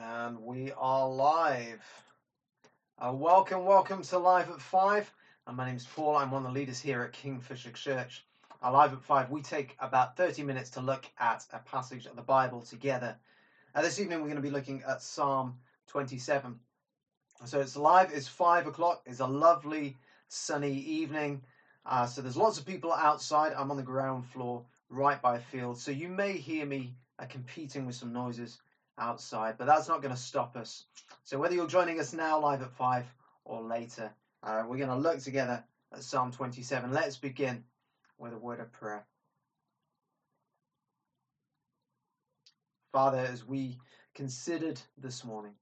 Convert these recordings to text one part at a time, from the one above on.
And we are live. Uh, welcome, welcome to Live at Five. And my name's Paul. I'm one of the leaders here at Kingfisher Church. Uh, Live at Five, we take about 30 minutes to look at a passage of the Bible together. Uh, this evening, we're going to be looking at Psalm 27. So it's live, it's five o'clock, it's a lovely sunny evening. Uh, so there's lots of people outside. I'm on the ground floor right by a field. So you may hear me uh, competing with some noises outside, but that's not going to stop us. So whether you're joining us now live at 5 or later, uh, we're going to look together at Psalm 27. Let's begin with a word of prayer. Father, as we considered this morning,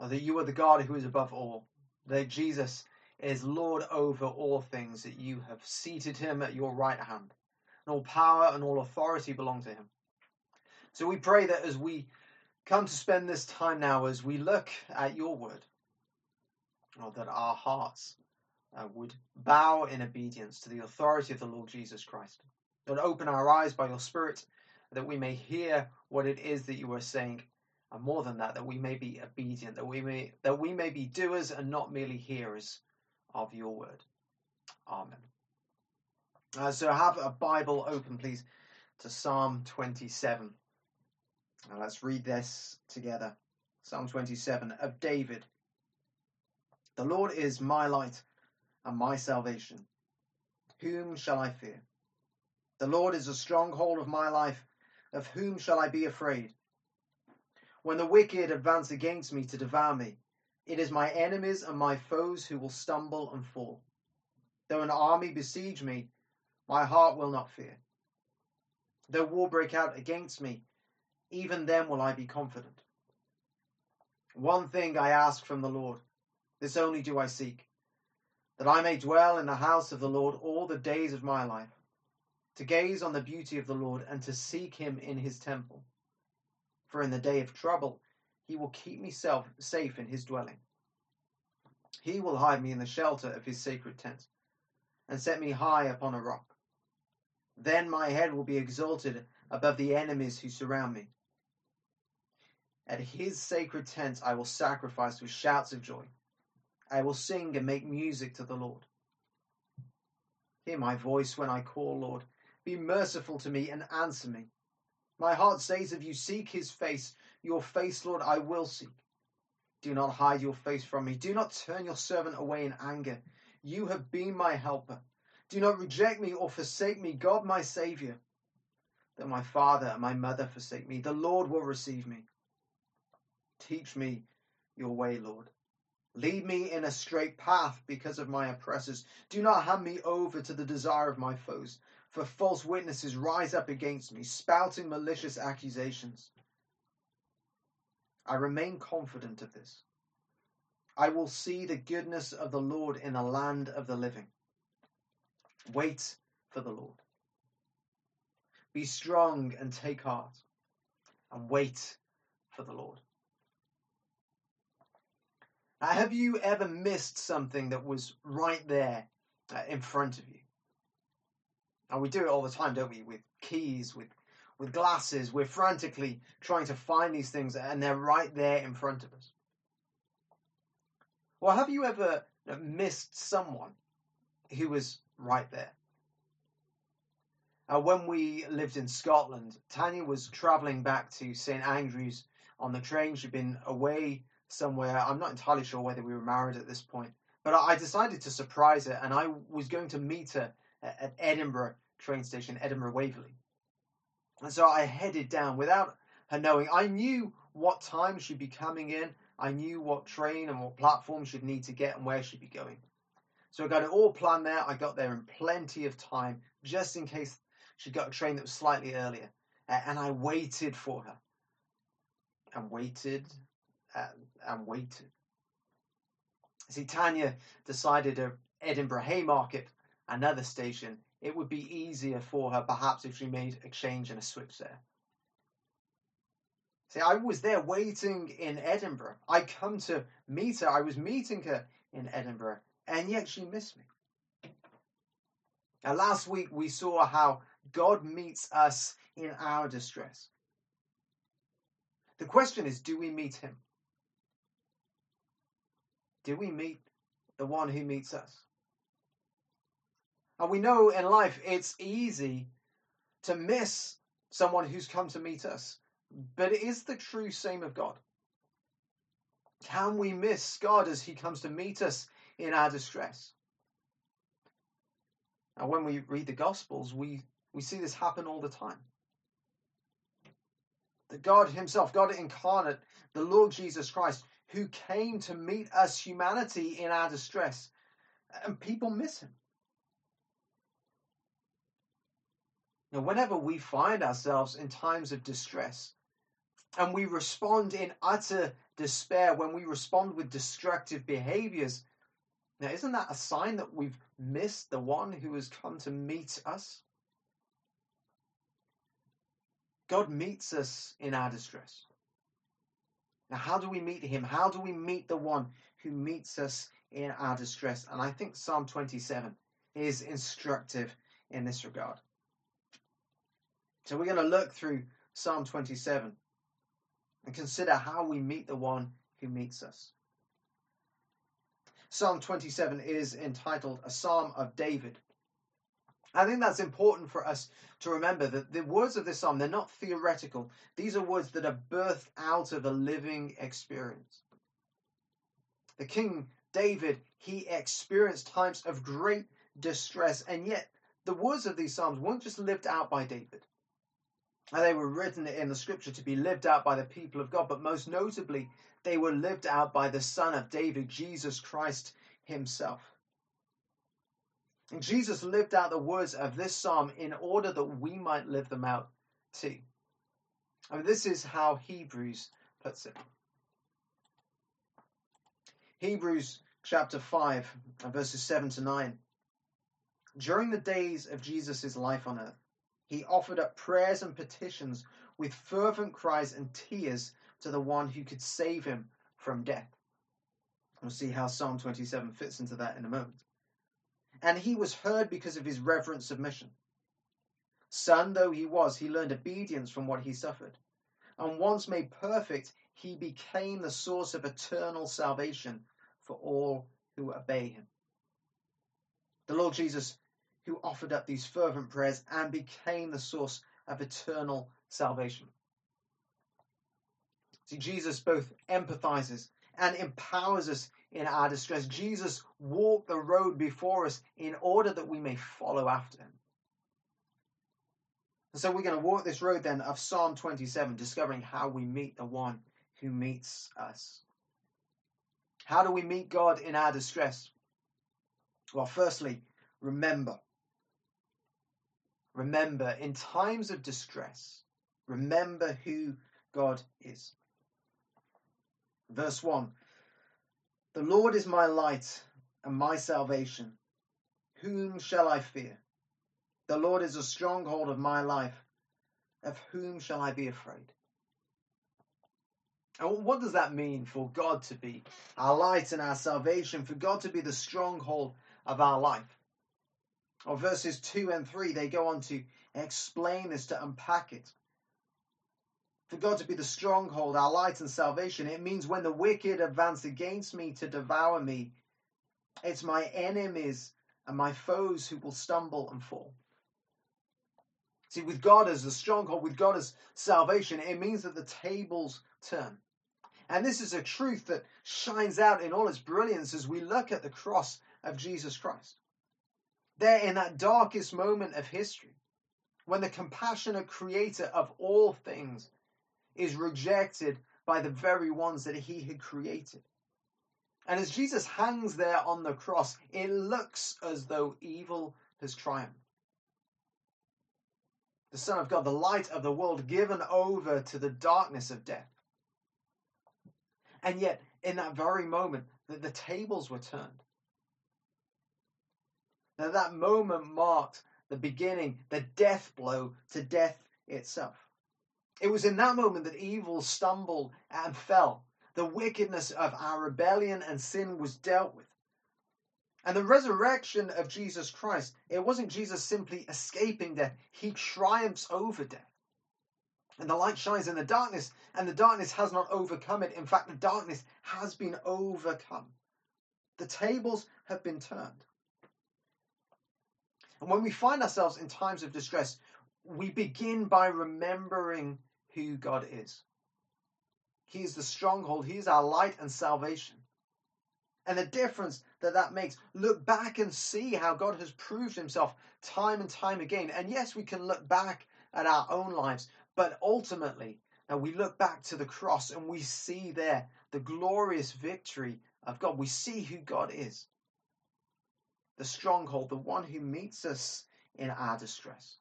that you are the God who is above all, that Jesus is Lord over all things, that you have seated him at your right hand, and all power and all authority belong to him. So we pray that as we come to spend this time now, as we look at your word, or that our hearts uh, would bow in obedience to the authority of the Lord Jesus Christ. That open our eyes by your Spirit, that we may hear what it is that you are saying, and more than that, that we may be obedient, that we may that we may be doers and not merely hearers of your word. Amen. Uh, so have a Bible open, please, to Psalm 27. Now let's read this together. Psalm 27 of David. The Lord is my light and my salvation. Whom shall I fear? The Lord is a stronghold of my life. Of whom shall I be afraid? When the wicked advance against me to devour me, it is my enemies and my foes who will stumble and fall. Though an army besiege me, my heart will not fear. Though war break out against me, even then will I be confident. One thing I ask from the Lord, this only do I seek, that I may dwell in the house of the Lord all the days of my life, to gaze on the beauty of the Lord and to seek him in his temple. For in the day of trouble, he will keep me self, safe in his dwelling. He will hide me in the shelter of his sacred tent and set me high upon a rock. Then my head will be exalted above the enemies who surround me. At his sacred tent I will sacrifice with shouts of joy. I will sing and make music to the Lord. Hear my voice when I call, Lord. Be merciful to me and answer me. My heart says of you, Seek his face. Your face, Lord, I will seek. Do not hide your face from me. Do not turn your servant away in anger. You have been my helper. Do not reject me or forsake me, God my Saviour. Though my father and my mother forsake me, the Lord will receive me. Teach me your way, Lord. Lead me in a straight path because of my oppressors. Do not hand me over to the desire of my foes, for false witnesses rise up against me, spouting malicious accusations. I remain confident of this. I will see the goodness of the Lord in the land of the living. Wait for the Lord. Be strong and take heart, and wait for the Lord. Now, have you ever missed something that was right there uh, in front of you? And we do it all the time, don't we? With keys, with with glasses, we're frantically trying to find these things, and they're right there in front of us. Well, have you ever missed someone who was right there? Uh, when we lived in Scotland, Tanya was travelling back to St Andrews on the train. She'd been away somewhere. I'm not entirely sure whether we were married at this point, but I decided to surprise her, and I was going to meet her at Edinburgh train station, Edinburgh Waverley. And so I headed down without her knowing. I knew what time she'd be coming in. I knew what train and what platform she'd need to get and where she'd be going. So I got it all planned there. I got there in plenty of time, just in case she got a train that was slightly earlier. and I waited for her. And waited Um, and, and waited. See, Tanya decided at Edinburgh Haymarket, another station, it would be easier for her perhaps if she made a change and a switch there. See, I was there waiting in Edinburgh. I come to meet her. I was meeting her in Edinburgh, and yet she missed me. Now, last week we saw how God meets us in our distress. The question is do we meet him? Do we meet the one who meets us? And we know in life it's easy to miss someone who's come to meet us. But it is the true same of God. Can we miss God as He comes to meet us in our distress? And when we read the Gospels, we, we see this happen all the time. That God Himself, God incarnate, the Lord Jesus Christ, who came to meet us, humanity, in our distress, and people miss Him. Now, whenever we find ourselves in times of distress and we respond in utter despair, when we respond with destructive behaviors, now isn't that a sign that we've missed the one who has come to meet us? God meets us in our distress. Now, how do we meet him? How do we meet the one who meets us in our distress? And I think Psalm 27 is instructive in this regard. So we're going to look through Psalm 27 and consider how we meet the one who meets us. Psalm 27 is entitled A Psalm of David. I think that's important for us to remember that the words of this psalm, they're not theoretical. These are words that are birthed out of a living experience. The King David, he experienced times of great distress, and yet the words of these psalms weren't just lived out by David. And they were written in the scripture to be lived out by the people of God, but most notably, they were lived out by the Son of David, Jesus Christ Himself. Jesus lived out the words of this psalm in order that we might live them out too. I mean, this is how Hebrews puts it. Hebrews chapter 5, verses 7 to 9. During the days of Jesus' life on earth, he offered up prayers and petitions with fervent cries and tears to the one who could save him from death. We'll see how Psalm 27 fits into that in a moment. And he was heard because of his reverent submission. Son though he was, he learned obedience from what he suffered. And once made perfect, he became the source of eternal salvation for all who obey him. The Lord Jesus who offered up these fervent prayers and became the source of eternal salvation. See, Jesus both empathizes and empowers us in our distress. Jesus walked the road before us in order that we may follow after him. And so we're going to walk this road then of Psalm 27, discovering how we meet the one who meets us. How do we meet God in our distress? Well, firstly, remember. Remember, in times of distress, remember who God is. Verse 1 The Lord is my light and my salvation. Whom shall I fear? The Lord is a stronghold of my life. Of whom shall I be afraid? What does that mean for God to be our light and our salvation, for God to be the stronghold of our life? or verses 2 and 3, they go on to explain this, to unpack it. For God to be the stronghold, our light and salvation, it means when the wicked advance against me to devour me, it's my enemies and my foes who will stumble and fall. See, with God as the stronghold, with God as salvation, it means that the tables turn. And this is a truth that shines out in all its brilliance as we look at the cross of Jesus Christ there in that darkest moment of history, when the compassionate creator of all things is rejected by the very ones that he had created. And as Jesus hangs there on the cross, it looks as though evil has triumphed. The Son of God, the light of the world, given over to the darkness of death. And yet, in that very moment, that the tables were turned. Now, that moment marked the beginning, the death blow to death itself. It was in that moment that evil stumbled and fell. The wickedness of our rebellion and sin was dealt with. And the resurrection of Jesus Christ, it wasn't Jesus simply escaping death, he triumphs over death. And the light shines in the darkness, and the darkness has not overcome it. In fact, the darkness has been overcome. The tables have been turned. And when we find ourselves in times of distress, we begin by remembering who God is. He is the stronghold, He is our light and salvation. And the difference that that makes, look back and see how God has proved Himself time and time again. And yes, we can look back at our own lives, but ultimately, now we look back to the cross and we see there the glorious victory of God. We see who God is the stronghold, the one who meets us in our distress.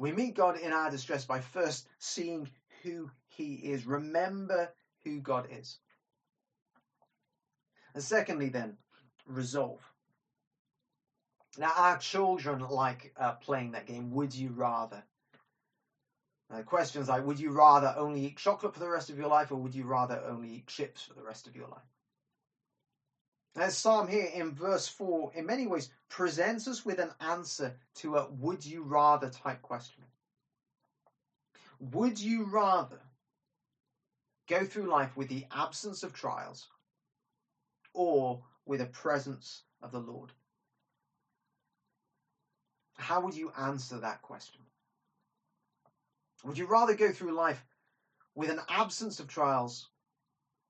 We meet God in our distress by first seeing who He is. Remember who God is. And secondly, then, resolve. Now, our children like uh, playing that game. Would you rather? Uh, questions like Would you rather only eat chocolate for the rest of your life, or would you rather only eat chips for the rest of your life? As Psalm here in verse 4, in many ways, presents us with an answer to a would you rather type question. Would you rather go through life with the absence of trials or with a presence of the Lord? How would you answer that question? Would you rather go through life with an absence of trials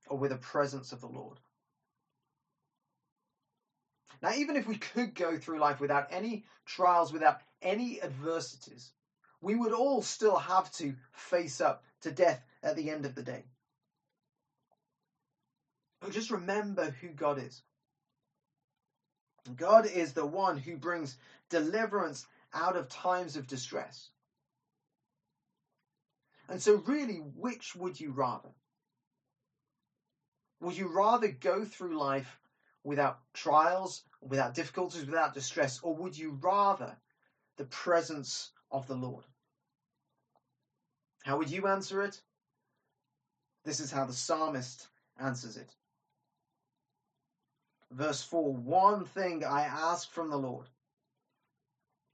or with a presence of the Lord? Now, even if we could go through life without any trials, without any adversities, we would all still have to face up to death at the end of the day. But just remember who God is. God is the one who brings deliverance out of times of distress. And so, really, which would you rather? Would you rather go through life without trials, without difficulties, without distress, or would you rather the presence of the Lord? How would you answer it? This is how the psalmist answers it. Verse 4 One thing I ask from the Lord,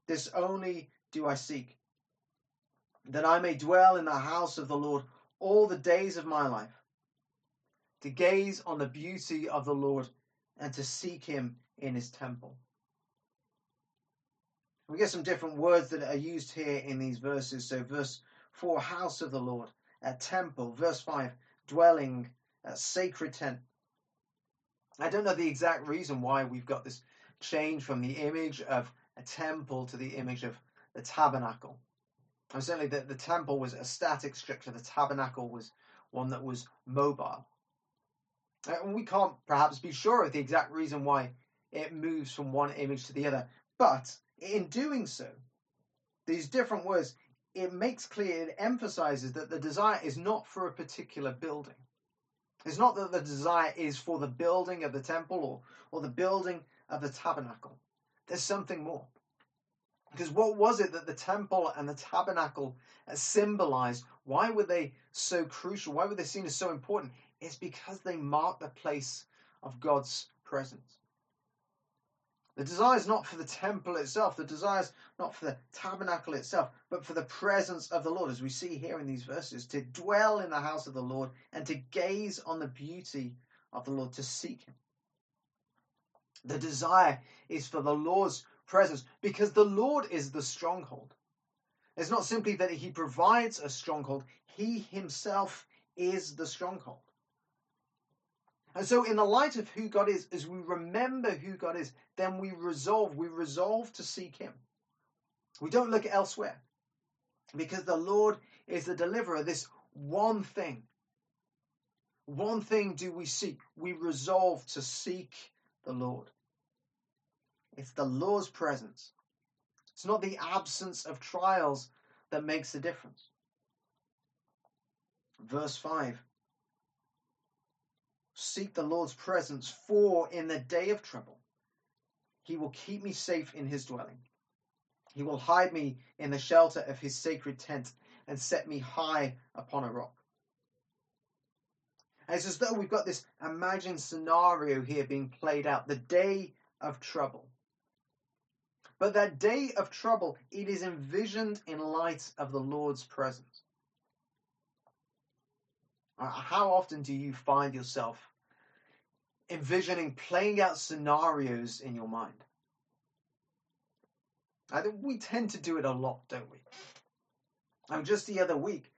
this only do I seek, that I may dwell in the house of the Lord all the days of my life, to gaze on the beauty of the Lord and to seek him in his temple. We get some different words that are used here in these verses. So, verse 4, house of the Lord, a temple. Verse 5, dwelling, a sacred tent. I don't know the exact reason why we've got this change from the image of a temple to the image of the tabernacle. And certainly the, the temple was a static structure, the tabernacle was one that was mobile. Uh, and we can't perhaps be sure of the exact reason why it moves from one image to the other. But in doing so, these different words, it makes clear, it emphasizes that the desire is not for a particular building. It's not that the desire is for the building of the temple or, or the building of the tabernacle. There's something more. Because what was it that the temple and the tabernacle uh, symbolized? Why were they so crucial? Why were they seen as so important? It's because they mark the place of God's presence. The desire is not for the temple itself, the desire is not for the tabernacle itself, but for the presence of the Lord, as we see here in these verses, to dwell in the house of the Lord and to gaze on the beauty of the Lord, to seek Him. The desire is for the Lord's presence because the Lord is the stronghold. It's not simply that He provides a stronghold, He Himself is the stronghold. And so, in the light of who God is, as we remember who God is, then we resolve, we resolve to seek Him. We don't look elsewhere because the Lord is the deliverer. This one thing, one thing do we seek. We resolve to seek the Lord. It's the Lord's presence. It's not the absence of trials that makes the difference. Verse 5 Seek the Lord's presence, for in the day of trouble, he will keep me safe in his dwelling. He will hide me in the shelter of his sacred tent and set me high upon a rock. And it's as though we've got this imagined scenario here being played out the day of trouble. But that day of trouble, it is envisioned in light of the Lord's presence. Uh, how often do you find yourself envisioning, playing out scenarios in your mind? I think we tend to do it a lot, don't we? And just the other week,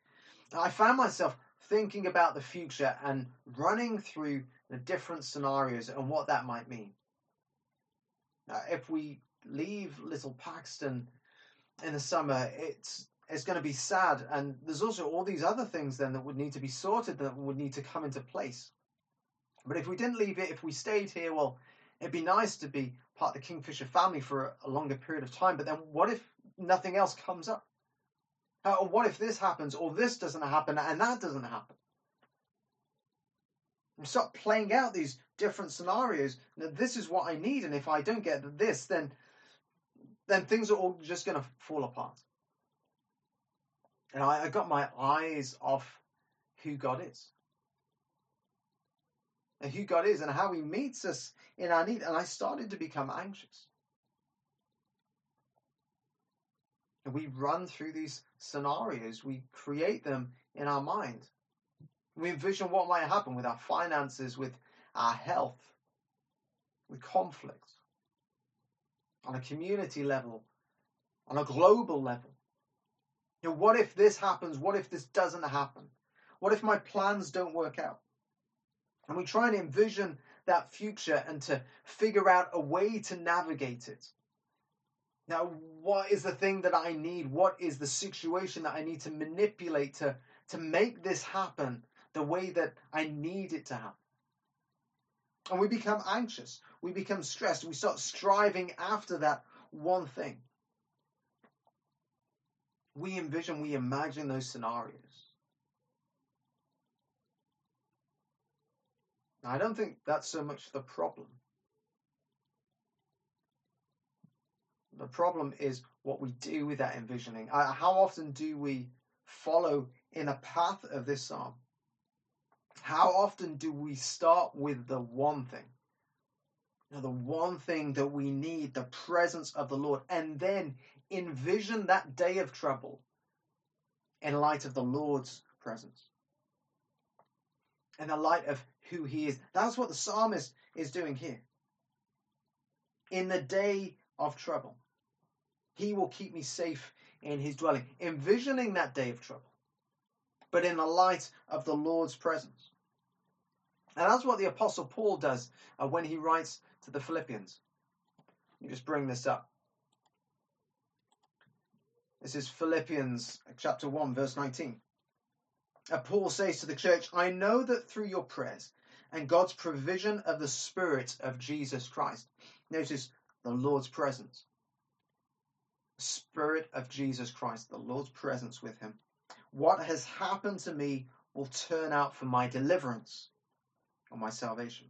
I found myself thinking about the future and running through the different scenarios and what that might mean. Uh, if we leave Little Paxton in the summer, it's it's going to be sad, and there's also all these other things then that would need to be sorted that would need to come into place. But if we didn't leave it, if we stayed here, well, it'd be nice to be part of the Kingfisher family for a longer period of time. But then, what if nothing else comes up? Or what if this happens, or this doesn't happen, and that doesn't happen? We start playing out these different scenarios. Now, this is what I need, and if I don't get this, then then things are all just going to fall apart. And I, I got my eyes off who God is, and who God is, and how He meets us in our need, and I started to become anxious. And we run through these scenarios, we create them in our mind. We envision what might happen with our finances, with our health, with conflict, on a community level, on a global level. You know, what if this happens? What if this doesn't happen? What if my plans don't work out? And we try and envision that future and to figure out a way to navigate it. Now, what is the thing that I need? What is the situation that I need to manipulate to, to make this happen the way that I need it to happen? And we become anxious. We become stressed. We start striving after that one thing. We envision, we imagine those scenarios. Now, I don't think that's so much the problem. The problem is what we do with that envisioning. Uh, how often do we follow in a path of this psalm? How often do we start with the one thing? Know, the one thing that we need, the presence of the Lord, and then envision that day of trouble in light of the Lord's presence. In the light of who he is. That's what the psalmist is doing here. In the day of trouble. He will keep me safe in his dwelling, envisioning that day of trouble, but in the light of the Lord's presence. And that's what the Apostle Paul does uh, when he writes to the Philippians. Me just bring this up. This is Philippians chapter 1, verse 19. Uh, Paul says to the church, I know that through your prayers and God's provision of the Spirit of Jesus Christ, notice the Lord's presence, Spirit of Jesus Christ, the Lord's presence with him. What has happened to me will turn out for my deliverance or my salvation.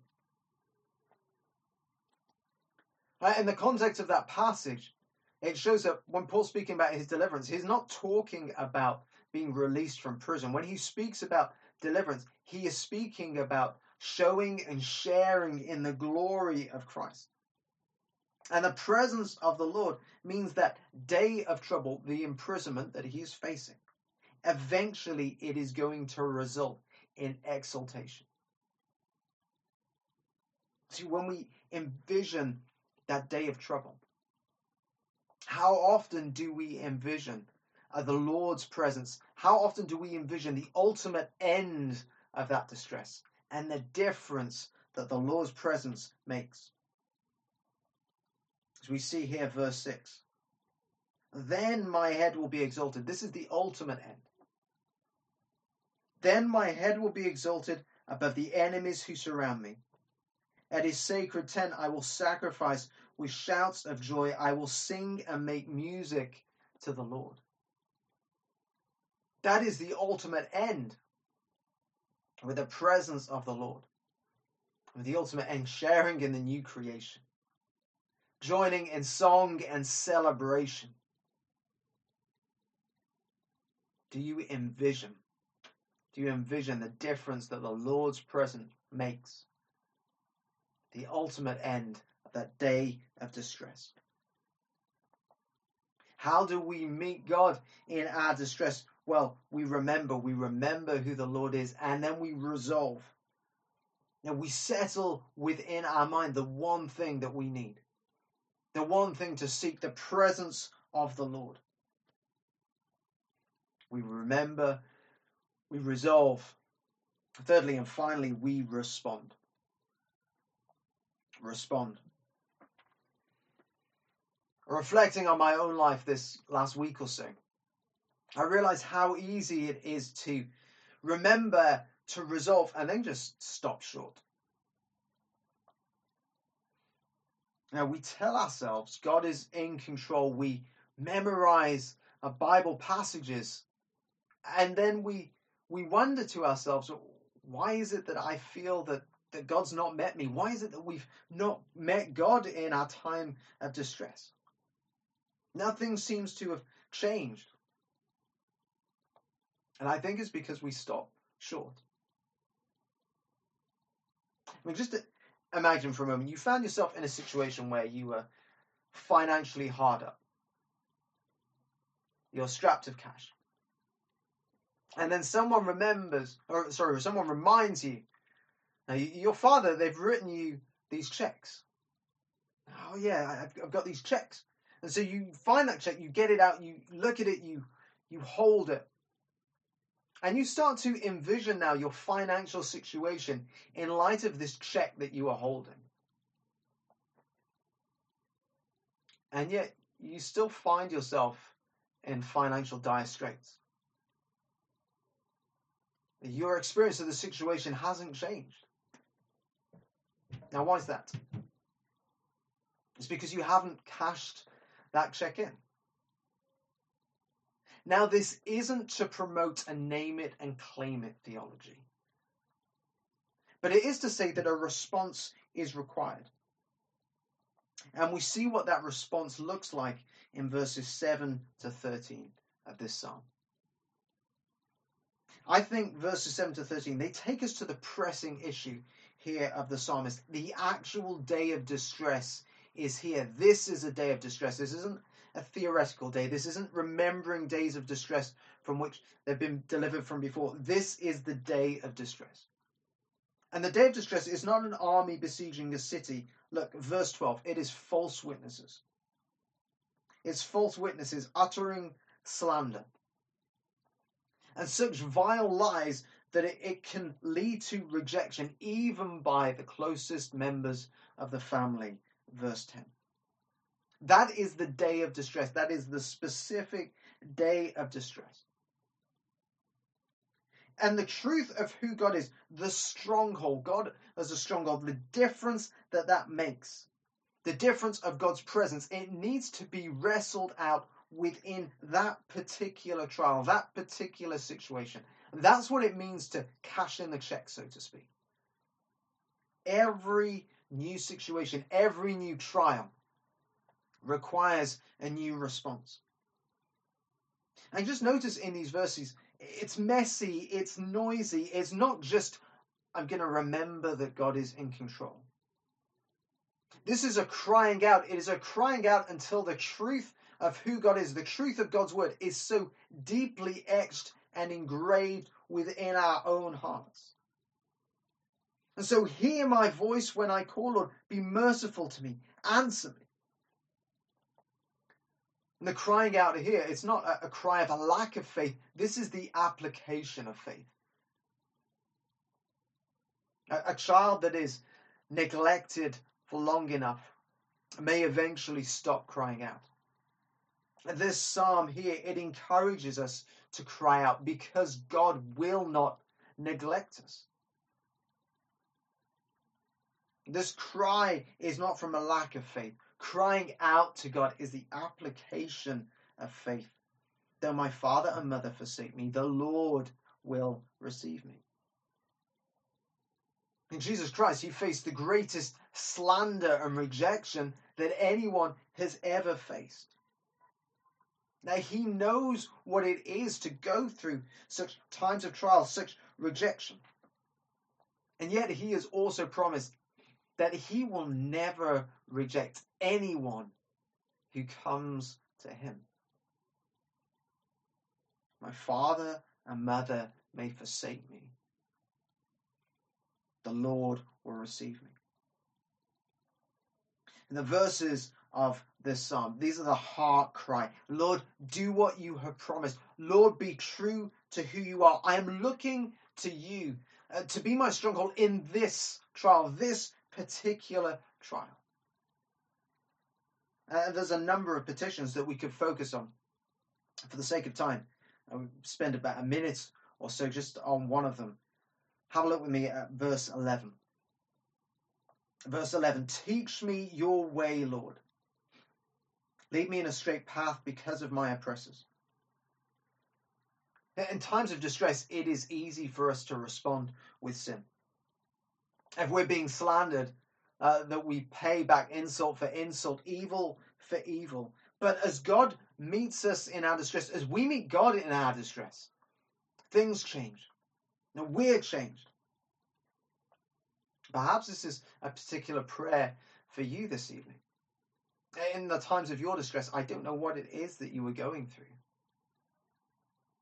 Uh, in the context of that passage, it shows that when Paul's speaking about his deliverance, he's not talking about being released from prison. When he speaks about deliverance, he is speaking about showing and sharing in the glory of Christ. And the presence of the Lord means that day of trouble, the imprisonment that he is facing, eventually it is going to result in exaltation. See, when we envision that day of trouble, how often do we envision uh, the Lord's presence? How often do we envision the ultimate end of that distress and the difference that the Lord's presence makes? As we see here, verse 6. Then my head will be exalted. This is the ultimate end. Then my head will be exalted above the enemies who surround me. At his sacred tent I will sacrifice with shouts of joy. I will sing and make music to the Lord. That is the ultimate end with the presence of the Lord. With the ultimate end, sharing in the new creation joining in song and celebration. Do you envision? Do you envision the difference that the Lord's presence makes? The ultimate end that day of distress. How do we meet God in our distress? Well, we remember, we remember who the Lord is, and then we resolve. And we settle within our mind the one thing that we need, the one thing to seek the presence of the Lord. We remember, we resolve. Thirdly and finally, we respond. Respond. Reflecting on my own life this last week or so, I realized how easy it is to remember to resolve and then just stop short. Now we tell ourselves God is in control. We memorize Bible passages, and then we we wonder to ourselves, why is it that I feel that that God's not met me? Why is it that we've not met God in our time of distress? Nothing seems to have changed. And I think it's because we stop short. I mean, just imagine for a moment you found yourself in a situation where you were financially hard up. You're strapped of cash. And then someone remembers, or sorry, someone reminds you, now your father, they've written you these checks. Oh yeah, I've got these checks. And so you find that check, you get it out, you look at it, you you hold it, and you start to envision now your financial situation in light of this check that you are holding. And yet, you still find yourself in financial dire straits. Your experience of the situation hasn't changed. Now, why is that? It's because you haven't cashed that check in. Now, this isn't to promote a name it and claim it theology, but it is to say that a response is required. And we see what that response looks like in verses 7 to 13 of this psalm. I think verses 7 to 13, they take us to the pressing issue here of the psalmist. The actual day of distress is here. This is a day of distress. This isn't a theoretical day. This isn't remembering days of distress from which they've been delivered from before. This is the day of distress. And the day of distress is not an army besieging a city. Look, verse 12 it is false witnesses. It's false witnesses uttering slander. And such vile lies that it, it can lead to rejection even by the closest members of the family. Verse 10. That is the day of distress. That is the specific day of distress. And the truth of who God is, the stronghold, God as a stronghold, the difference that that makes, the difference of God's presence, it needs to be wrestled out within that particular trial, that particular situation. That's what it means to cash in the check, so to speak. Every new situation, every new trial requires a new response. And just notice in these verses, it's messy, it's noisy, it's not just, I'm going to remember that God is in control. This is a crying out. It is a crying out until the truth of who God is, the truth of God's word, is so deeply etched and engraved within our own hearts. And so, hear my voice when I call, Lord. Be merciful to me. Answer me. And the crying out here, it's not a, a cry of a lack of faith. This is the application of faith. A, a child that is neglected for long enough may eventually stop crying out. This psalm here, it encourages us to cry out because God will not neglect us. This cry is not from a lack of faith. Crying out to God is the application of faith. Though my father and mother forsake me, the Lord will receive me. In Jesus Christ, he faced the greatest slander and rejection that anyone has ever faced. Now, he knows what it is to go through such times of trial, such rejection. And yet, he has also promised that he will never reject anyone who comes to him. my father and mother may forsake me, the Lord will receive me. In the verses of this psalm, these are the heart cry. Lord, do what you have promised. Lord, be true to who you are. I am looking to you uh, to be my stronghold in this trial, this particular trial. Uh, there's a number of petitions that we could focus on. For the sake of time, I'll spend about a minute or so just on one of them. Have a look with me at verse 11. Verse 11 Teach me your way, Lord. Lead me in a straight path because of my oppressors. In times of distress, it is easy for us to respond with sin. If we're being slandered, uh, that we pay back insult for insult, evil for evil. But as God meets us in our distress, as we meet God in our distress, things change. Now we're changed. Perhaps this is a particular prayer for you this evening. In the times of your distress, I don't know what it is that you were going through.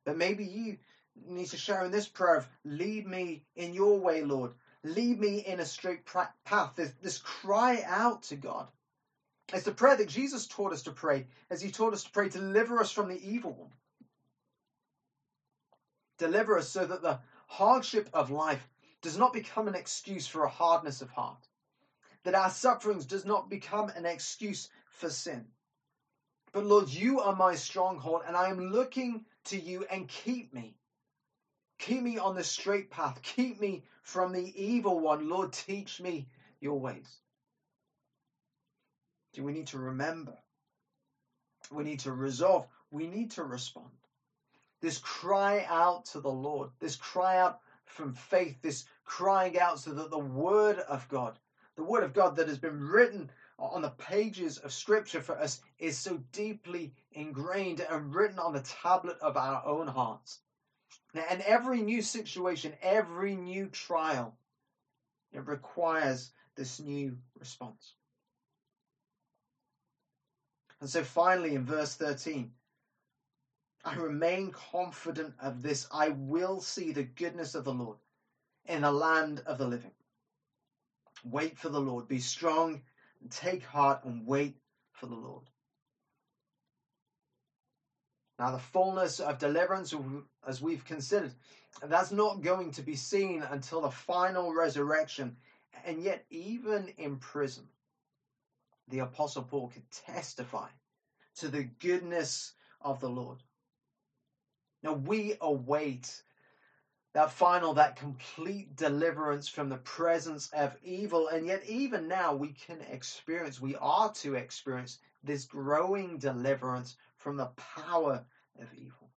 But maybe you need to share in this prayer of lead me in your way, Lord. Lead me in a straight path. This, this cry out to God. It's the prayer that Jesus taught us to pray, as he taught us to pray, deliver us from the evil one. Deliver us so that the hardship of life does not become an excuse for a hardness of heart. That our sufferings does not become an excuse for sin. But Lord, you are my stronghold, and I am looking to you and keep me. Keep me on the straight path. Keep me from the evil one. Lord, teach me your ways. Do we need to remember? We need to resolve. We need to respond. This cry out to the Lord, this cry out from faith, this crying out so that the Word of God, the Word of God that has been written on the pages of Scripture for us, is so deeply ingrained and written on the tablet of our own hearts. And every new situation, every new trial, it requires this new response. And so finally, in verse 13, I remain confident of this. I will see the goodness of the Lord in the land of the living. Wait for the Lord. Be strong and take heart and wait for the Lord. Now, the fullness of deliverance, as we've considered, that's not going to be seen until the final resurrection. And yet, even in prison, the Apostle Paul could testify to the goodness of the Lord. Now we await that final, that complete deliverance from the presence of evil. And yet, even now, we can experience, we are to experience this growing deliverance from the power of evil.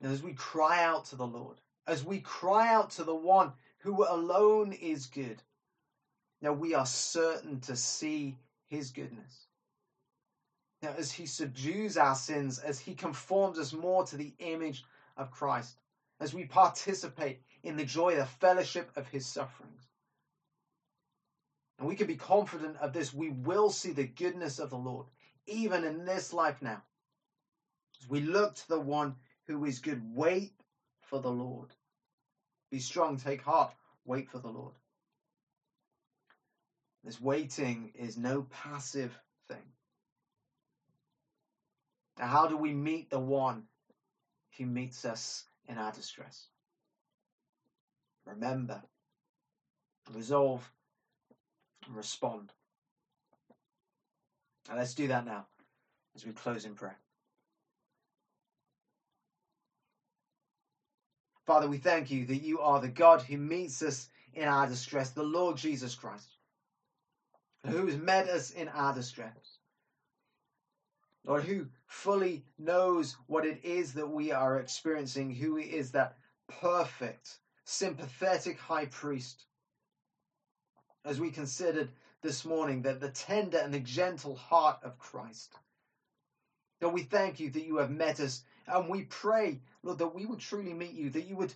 And as we cry out to the Lord, as we cry out to the one who alone is good, now we are certain to see his goodness. Now, as he subdues our sins, as he conforms us more to the image of Christ, as we participate in the joy, the fellowship of his sufferings. And we can be confident of this. We will see the goodness of the Lord, even in this life now. As we look to the one who is good, wait for the Lord. Be strong, take heart, wait for the Lord. This waiting is no passive thing. Now, how do we meet the one who meets us in our distress? Remember, resolve, respond. And let's do that now as we close in prayer. Father, we thank you that you are the God who meets us in our distress, the Lord Jesus Christ, who has met us in our distress. Lord, who fully knows what it is that we are experiencing, who is that perfect, sympathetic high priest. As we considered this morning, that the tender and the gentle heart of Christ. Lord, we thank you that you have met us, and we pray, Lord, that we would truly meet you, that you would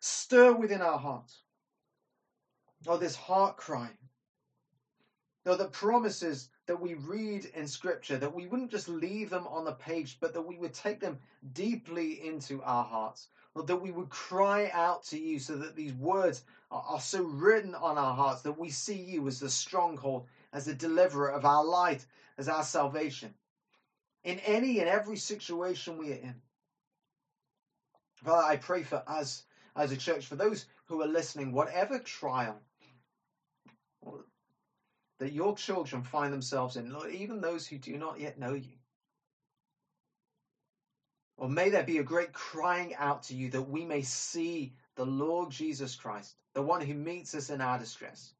stir within our hearts, Lord, this heart cry Lord, the promises that we read in Scripture, that we wouldn't just leave them on the page, but that we would take them deeply into our hearts. Lord, that we would cry out to you so that these words are, are so written on our hearts that we see you as the stronghold, as the deliverer of our light, as our salvation. In any and every situation we are in. Father, I pray for us as a church, for those who are listening, whatever trial that your children find themselves in, Lord, even those who do not yet know you. Or may there be a great crying out to you that we may see the Lord Jesus Christ, the one who meets us in our distress,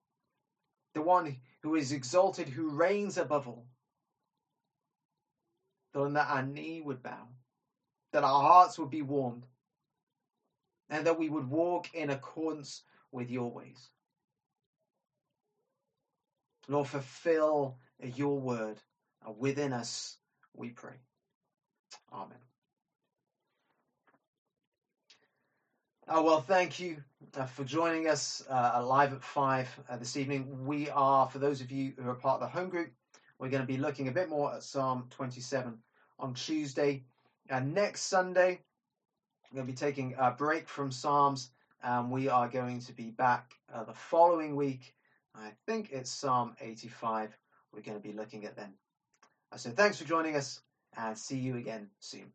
the one who is exalted, who reigns above all. Lord, that our knee would bow, that our hearts would be warmed, and that we would walk in accordance with your ways. Lord, fulfill your word within us, we pray. Amen. Oh, well, thank you uh, for joining us uh, live at 5 uh, this evening. We are, for those of you who are part of the home group, we're going to be looking a bit more at Psalm 27 on Tuesday. And next Sunday, we're going to be taking a break from Psalms, and we are going to be back uh, the following week. I think it's Psalm 85 we're going to be looking at then. Uh, so thanks for joining us, and see you again soon.